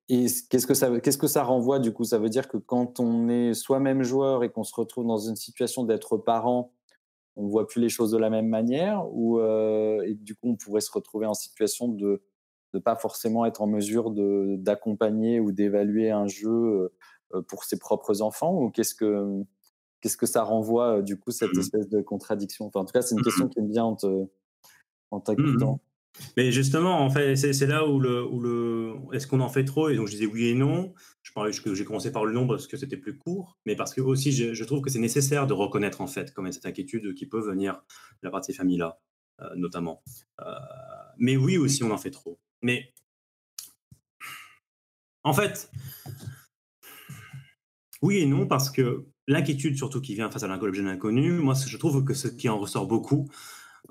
et qu'est-ce que ça qu'est-ce que ça renvoie du coup? Ça veut dire que quand on est soi-même joueur et qu'on se retrouve dans une situation d'être parent, on voit plus les choses de la même manière, ou et du coup on pourrait se retrouver en situation de ne pas forcément être en mesure d'accompagner ou d'évaluer un jeu pour ses propres enfants, ou qu'est-ce que qu'est-ce que ça renvoie euh, du coup cette mmh espèce de contradiction? Enfin, En tout cas, c'est une question qui est bien en, en mmh. Mais justement, en fait, c'est là où le, où le est-ce qu'on en fait trop? Et donc je disais oui et non. Je parlais, j'ai commencé par le nombre parce que c'était plus court, mais parce que aussi je, trouve que c'est nécessaire de reconnaître en fait comme cette inquiétude qui peut venir de la part de ces familles-là, euh, notamment. Euh, mais oui aussi, on en fait trop. Mais en fait, oui et non parce que l'inquiétude surtout qui vient face à l'objet inconnu, moi je trouve que ce qui en ressort beaucoup,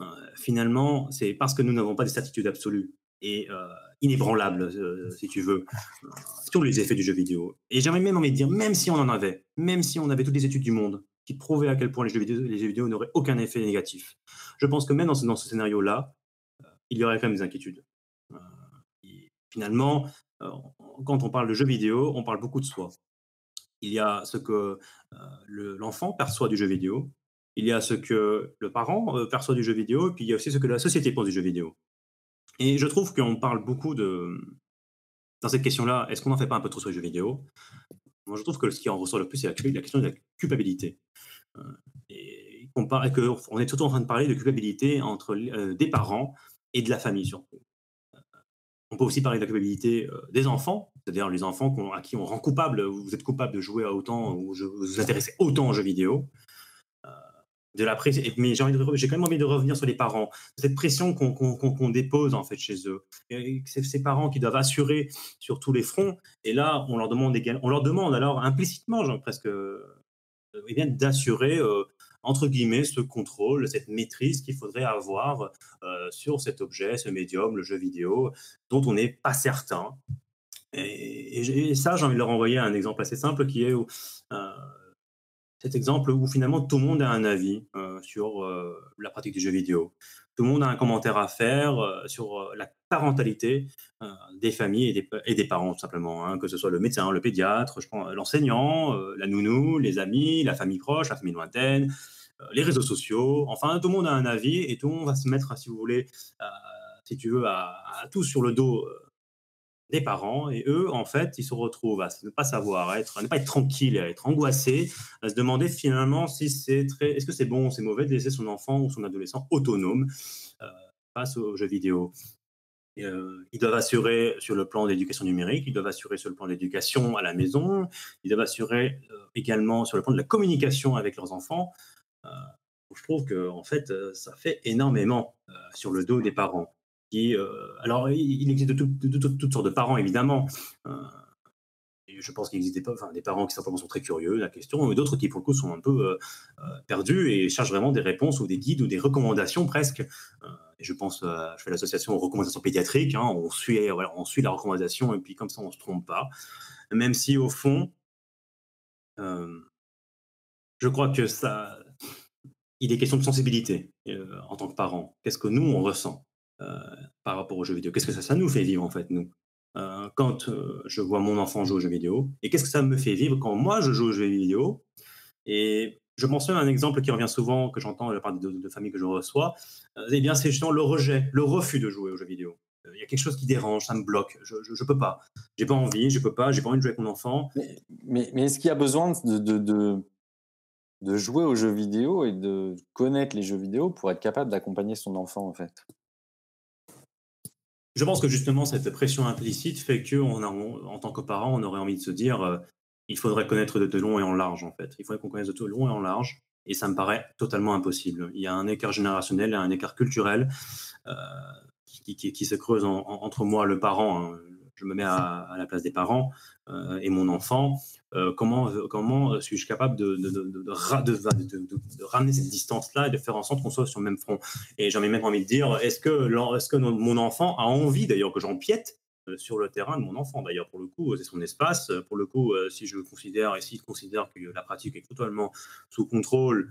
euh, finalement, c'est parce que nous n'avons pas de certitude absolue et euh, inébranlable, euh, si tu veux, sur les effets du jeu vidéo. Et j'aimerais même envie de dire, même si on en avait, même si on avait toutes les études du monde qui prouvaient à quel point les jeux vidéo, les jeux vidéo n'auraient aucun effet négatif, je pense que même dans ce, dans ce scénario-là, il y aurait quand même des inquiétudes. finalement, quand on parle de jeux vidéo, on parle beaucoup de soi. Il y a ce que l'enfant perçoit du jeu vidéo, il y a ce que le parent perçoit du jeu vidéo, et puis il y a aussi ce que la société pense du jeu vidéo. Et je trouve qu'on parle beaucoup de... Dans cette question-là, est-ce qu'on n'en fait pas un peu trop sur les jeux vidéo? Moi, je trouve que ce qui en ressort le plus, c'est la, question de la culpabilité. et qu'on on est surtout en train de parler de culpabilité entre des parents et de la famille, surtout. On peut aussi parler de la culpabilité des enfants, c'est-à-dire les enfants à qui on rend coupable, vous êtes coupable de jouer à autant, ou vous vous intéressez autant aux jeux vidéo. la mais j'ai, quand même envie de revenir sur les parents, cette pression qu'on, dépose en fait chez eux. c'est ces parents qui doivent assurer sur tous les fronts, et là on leur demande, alors implicitement, presque, eh bien, d'assurer entre guillemets, ce contrôle, cette maîtrise qu'il faudrait avoir euh, sur cet objet, ce médium, le jeu vidéo, dont on n'est pas certain. Et, ça, j'ai envie de leur envoyer un exemple assez simple qui est euh, cet exemple où finalement tout le monde a un avis euh, sur la pratique du jeu vidéo. Tout le monde a un commentaire à faire sur la parentalité des familles et des, parents, tout simplement, hein, que ce soit le médecin, le pédiatre, l'enseignant, la nounou, les amis, la famille proche, la famille lointaine, les réseaux sociaux. Enfin, tout le monde a un avis et tout le monde va se mettre, si vous voulez, si tu veux, à, tout sur le dos des parents et eux, en fait, ils se retrouvent à ne pas savoir, être, à ne pas être tranquille, à être angoissé, à se demander finalement si c'est très, est-ce que c'est bon ou c'est mauvais de laisser son enfant ou son adolescent autonome face aux jeux vidéo. Euh, ils doivent assurer sur le plan d'éducation numérique, ils doivent assurer sur le plan d'éducation à la maison, ils doivent assurer euh, également sur le plan de la communication avec leurs enfants. Euh, je trouve que en fait, ça fait énormément sur le dos des parents. Qui, alors, il existe toutes sortes de parents, évidemment. je pense qu'il existe des, parents qui simplement sont très curieux de la question, mais d'autres qui pour le coup sont un peu perdus et cherchent vraiment des réponses ou des guides ou des recommandations presque. je pense, je fais l'association aux recommandations pédiatriques, hein, on, suit, on suit la recommandation et puis comme ça on ne se trompe pas. Même si au fond, je crois que ça, il est question de sensibilité en tant que parent. Qu'est-ce que nous on ressent? Par rapport aux jeux vidéo Qu'est-ce que ça, nous fait vivre en fait nous quand je vois mon enfant jouer aux jeux vidéo et qu'est-ce que ça me fait vivre quand moi je joue aux jeux vidéo et je mentionne un exemple qui revient souvent, que j'entends de la part de, familles que je reçois, eh bien c'est justement le rejet, le refus de jouer aux jeux vidéo. Il y a quelque chose qui dérange, ça me bloque, je ne peux pas. J'ai pas envie, je peux pas, j'ai pas envie de jouer avec mon enfant. Mais, mais, est-ce qu'il y a besoin de, de, jouer aux jeux vidéo et de connaître les jeux vidéo pour être capable d'accompagner son enfant en fait? Je pense que justement cette pression implicite fait que en tant que parent, on aurait envie de se dire euh, il faudrait connaître de, long et en large en fait. Il faudrait qu'on connaisse de long et en large. Et ça me paraît totalement impossible. Il y a un écart générationnel, un écart culturel. Euh, qui, se creuse entre moi, le parent, hein. Je me mets à, la place des parents euh, et mon enfant, euh, comment, comment suis-je capable de, ramener cette distance-là et de faire en sorte qu'on soit sur le même front Et j'en ai même envie de dire, est-ce que, que mon enfant a envie d'ailleurs que j'empiète euh, sur le terrain de mon enfant? D'ailleurs, pour le coup, c'est son espace. Pour le coup, si je considère et s'il considère que la pratique est totalement sous contrôle,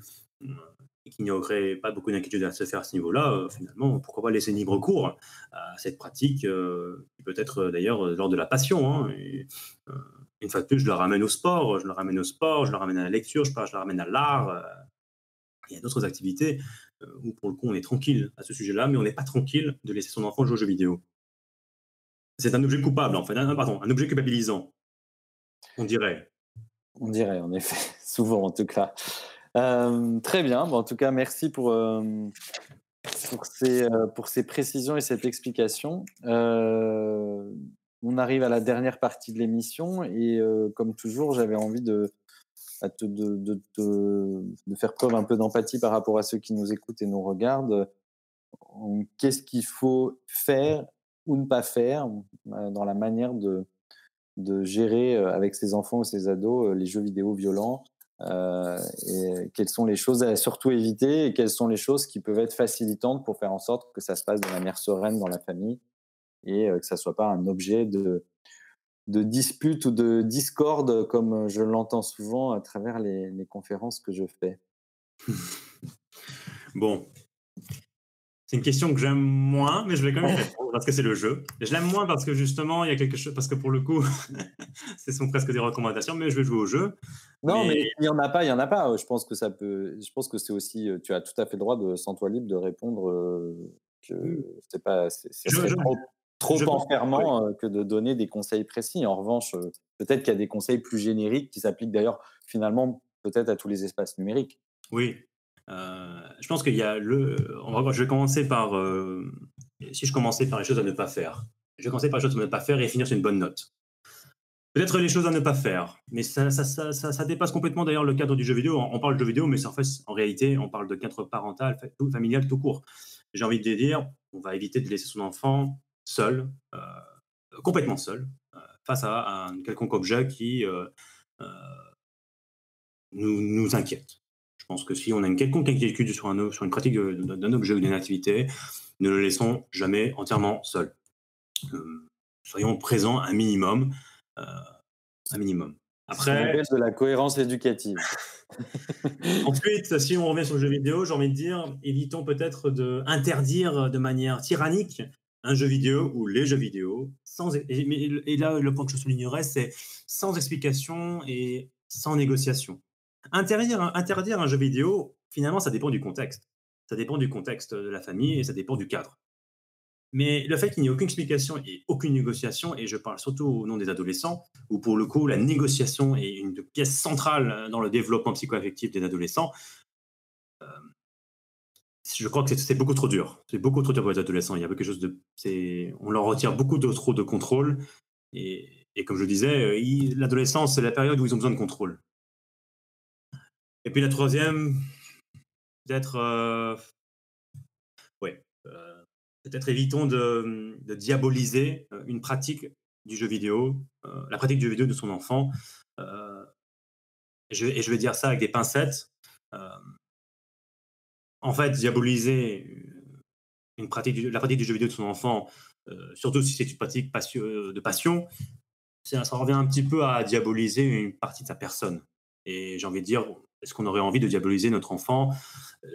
et qu'il n'y aurait pas beaucoup d'inquiétude à se faire à ce niveau-là, euh, finalement, pourquoi pas laisser libre cours à cette pratique euh, qui peut être euh, d'ailleurs lors de la passion. Hein, une fois de plus, je le ramène au sport, je le ramène au sport, je le ramène à la lecture, je, je le ramène à l'art. il y a d'autres activités où, pour le coup, on est tranquille à ce sujet-là, mais on n'est pas tranquille de laisser son enfant jouer aux jeux vidéo. C'est un objet coupable, en fait, pardon, un objet culpabilisant, on dirait. On dirait, en effet, souvent en tout cas. Euh, très bien. en tout cas, merci pour, euh, pour, ces, euh, pour ces précisions et cette explication. on arrive à la dernière partie de l'émission et comme toujours, j'avais envie de, de, de, de, faire preuve un peu d'empathie par rapport à ceux qui nous écoutent et nous regardent. Qu'est-ce qu'il faut faire ou ne pas faire dans la manière de, de gérer avec ses enfants ou ses ados les jeux vidéo violents et quelles sont les choses à surtout éviter et quelles sont les choses qui peuvent être facilitantes pour faire en sorte que ça se passe de manière sereine dans la famille et euh, que ça soit pas un objet de, de dispute ou de discorde comme je l'entends souvent à travers les, les conférences que je fais. Bon, c'est une question que j'aime moins, mais je vais quand même répondre parce que c'est le jeu. Je l'aime moins parce que justement, il y a quelque chose, parce que pour le coup, ce sont presque des recommandations, mais je vais jouer au jeu. Non, mais, il n'y en a pas, il n'y en a pas. Je pense que ça peut, je pense que c'est aussi, tu as tout à fait le droit de, sans toi libre, de répondre euh, que mmh. c'est pas, c'est trop, trop enfermant euh, que de donner des conseils précis. En revanche, euh, peut-être qu'il y a des conseils plus génériques qui s'appliquent d'ailleurs finalement peut-être à tous les espaces numériques. Oui, euh, je pense qu'il y a le. je vais commencer par. Euh, si je commençais par les choses à ne pas faire, je vais commencer par les choses à ne pas faire et finir sur une bonne note. Peut-être les choses à ne pas faire, mais ça, dépasse complètement d'ailleurs le cadre du jeu vidéo. On parle de jeu vidéo, mais en, fait, en réalité, on parle de cadre parental, familial tout court. J'ai envie de dire, on va éviter de laisser son enfant seul, euh, complètement seul, face à un quelconque objet qui nous inquiète. Je pense que si on a une quelconque inquiétude sur, un, sur une pratique d'un objet ou d'une activité, ne le laissons jamais entièrement seul. Euh, soyons présents un minimum. Euh, un minimum. Après, de la cohérence éducative. Ensuite, si on revient sur le jeu vidéo, j'ai envie de dire, évitons peut-être d'interdire de manière tyrannique un jeu vidéo ou les jeux vidéo, sans, et, et là, le point que je soulignerais, c'est sans explication et sans négociation. Interdire, interdire un jeu vidéo, finalement, ça dépend du contexte. Ça dépend du contexte de la famille et ça dépend du cadre. Mais le fait qu'il n'y ait aucune explication et aucune négociation, et je parle surtout au nom des adolescents, où pour le coup la négociation est une pièce centrale dans le développement psychoaffectif des adolescents, euh, je crois que c'est beaucoup trop dur. C'est beaucoup trop dur pour les adolescents. Il y a quelque chose de, on leur retire beaucoup de trop de contrôle. Et, et comme je disais, euh, l'adolescence c'est la période où ils ont besoin de contrôle. Et puis la troisième, peut-être, euh, euh, peut-être évitons de, diaboliser euh, une pratique du jeu vidéo, la pratique du jeu vidéo de son enfant. Et je vais dire ça avec des pincettes. en fait, diaboliser une pratique la pratique du jeu vidéo de son enfant, surtout si c'est une pratique de passion, ça, revient un petit peu à diaboliser une partie de sa personne. Et j'ai envie de dire, est-ce qu'on aurait envie de diaboliser notre enfant?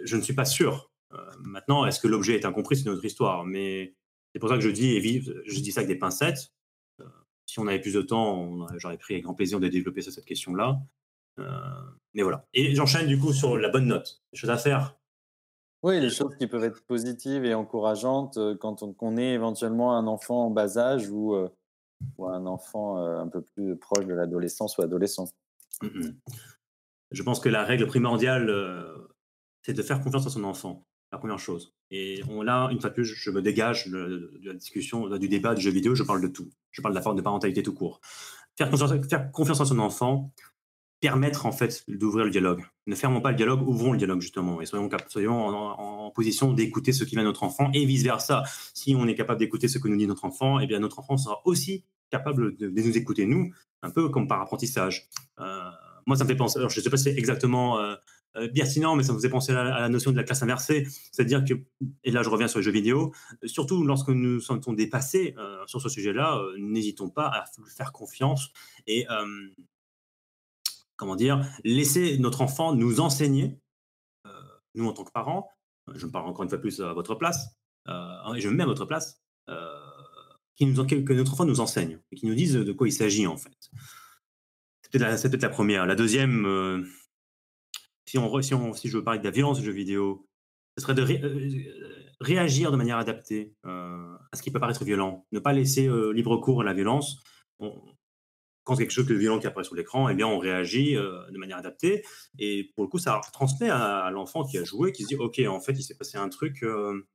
Je ne suis pas sûr. maintenant, est-ce que l'objet est incompris? C'est notre histoire. Mais c'est pour ça que je dis, je dis ça avec des pincettes. si on avait plus de temps, j'aurais pris avec grand plaisir de développer cette question-là. mais voilà. Et j'enchaîne du coup sur la bonne note. Les choses à faire oui, les choses qui peuvent être positives et encourageantes euh, quand on, est éventuellement un enfant en bas âge ou, euh, ou un enfant euh, un peu plus proche de l'adolescence ou adolescent. Mmh Je pense que la règle primordiale, c'est de faire confiance à son enfant, la première chose. Et on, là, une fois de plus, je me dégage de, la discussion, du débat du jeu vidéo, je parle de tout. Je parle de la forme de parentalité tout court. Faire confiance, à son enfant, permettre en fait d'ouvrir le dialogue. Ne fermons pas le dialogue, ouvrons le dialogue justement et soyons, soyons en, position d'écouter ce qui vient notre enfant et vice versa. Si on est capable d'écouter ce que nous dit notre enfant, eh bien notre enfant sera aussi capable de, nous écouter nous, un peu comme par apprentissage. Euh, moi, ça me fait penser. Alors, je ne sais pas si c'est exactement euh, euh, pertinent, mais ça me faisait penser à la, notion de la classe inversée, c'est-à-dire que, et là je reviens sur les jeux vidéo, surtout lorsque nous sentons dépassés sur ce sujet-là, n'hésitons pas à faire confiance et comment dire, laisser notre enfant nous enseigner, euh, nous en tant que parents, je me parle encore une fois plus à votre place, euh, et je me mets à votre place, euh, qui nous, que notre enfant nous enseigne et qui nous dise de quoi il s'agit en fait. Peut-être la, première. La deuxième, si, on, si, on, si je veux parler de la violence du jeu vidéo, ce serait de réagir de manière adaptée à ce qui peut paraître violent. Ne pas laisser libre cours à la violence quand quelque chose de violent qui apparaît sur l'écran, eh bien, on réagit euh, de manière adaptée. Et pour le coup, ça transmet à, l'enfant qui a joué, qui se dit, OK, en fait, il s'est passé un truc, euh,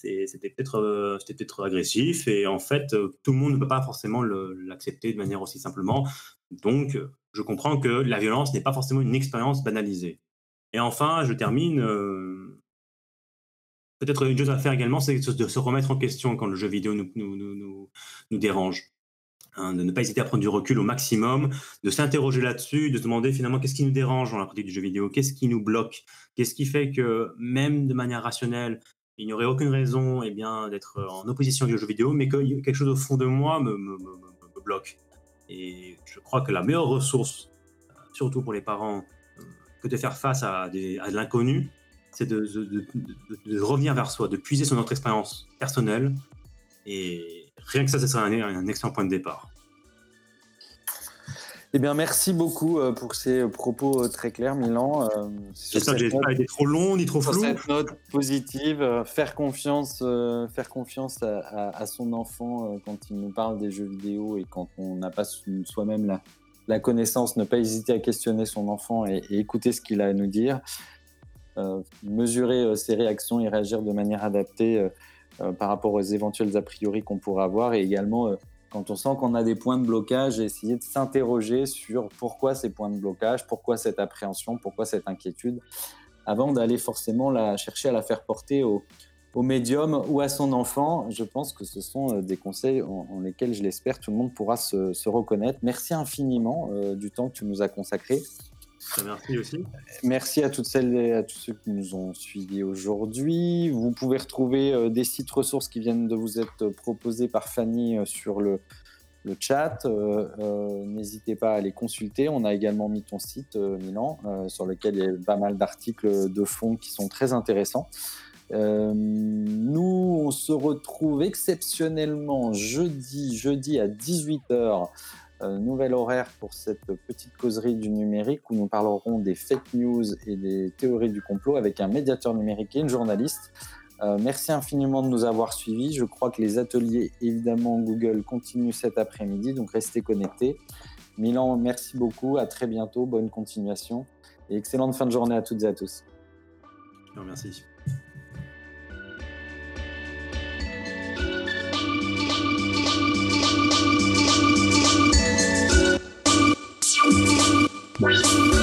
c'était peut-être euh, peut agressif, et en fait, tout le monde ne peut pas forcément l'accepter de manière aussi simplement. Donc, je comprends que la violence n'est pas forcément une expérience banalisée. Et enfin, je termine. Peut-être une chose à faire également, c'est de se remettre en question quand le jeu vidéo nous, nous, nous, nous dérange. Hein, de ne pas hésiter à prendre du recul au maximum, de s'interroger là-dessus, de se demander finalement qu'est-ce qui nous dérange dans la pratique du jeu vidéo, qu'est-ce qui nous bloque, qu'est-ce qui fait que même de manière rationnelle, il n'y aurait aucune raison eh d'être en opposition du jeu vidéo, mais que quelque chose au fond de moi me, bloque. Et je crois que la meilleure ressource, euh, surtout pour les parents, euh, que de faire face à, de l'inconnu, c'est de, de, revenir vers soi, de puiser sur notre expérience personnelle et rien que ça, ce serait un, excellent point de départ. Eh bien, merci beaucoup euh, pour ces propos euh, très clairs, Milan. Euh, J'espère que j'ai pas été trop long ni trop flou. Cette note positive, faire confiance, faire confiance à, son enfant quand il nous parle des jeux vidéo et quand on n'a pas soi-même la, la, connaissance, ne pas hésiter à questionner son enfant et, et écouter ce qu'il a à nous dire. mesurer ses réactions et réagir de manière adaptée euh, par rapport aux éventuels a priori qu'on pourrait avoir et également euh, quand on sent qu'on a des points de blocage, essayer de s'interroger sur pourquoi ces points de blocage, pourquoi cette appréhension, pourquoi cette inquiétude, avant d'aller forcément la chercher à la faire porter au, médium ou à son enfant. Je pense que ce sont euh, des conseils en, lesquels, je l'espère, tout le monde pourra se, reconnaître. Merci infiniment du temps que tu nous as consacré. Merci à toutes celles et à tous ceux qui nous ont suivis aujourd'hui. Vous pouvez retrouver euh, des sites ressources qui viennent de vous être proposés par Fanny euh, sur le, chat. Euh, n'hésitez pas à les consulter. On a également mis ton site, Milan, sur lequel il y a pas mal d'articles de fond qui sont très intéressants. nous, on se retrouve exceptionnellement jeudi, jeudi à 18h euh, nouvel horaire pour cette petite causerie du numérique où nous parlerons des fake news et des théories du complot avec un médiateur numérique et une journaliste. Euh, merci infiniment de nous avoir suivis. Je crois que les ateliers, évidemment, Google continuent cet après-midi, donc restez connectés. Milan, merci beaucoup. À très bientôt. Bonne continuation et excellente fin de journée à toutes et à tous. Merci. Bye.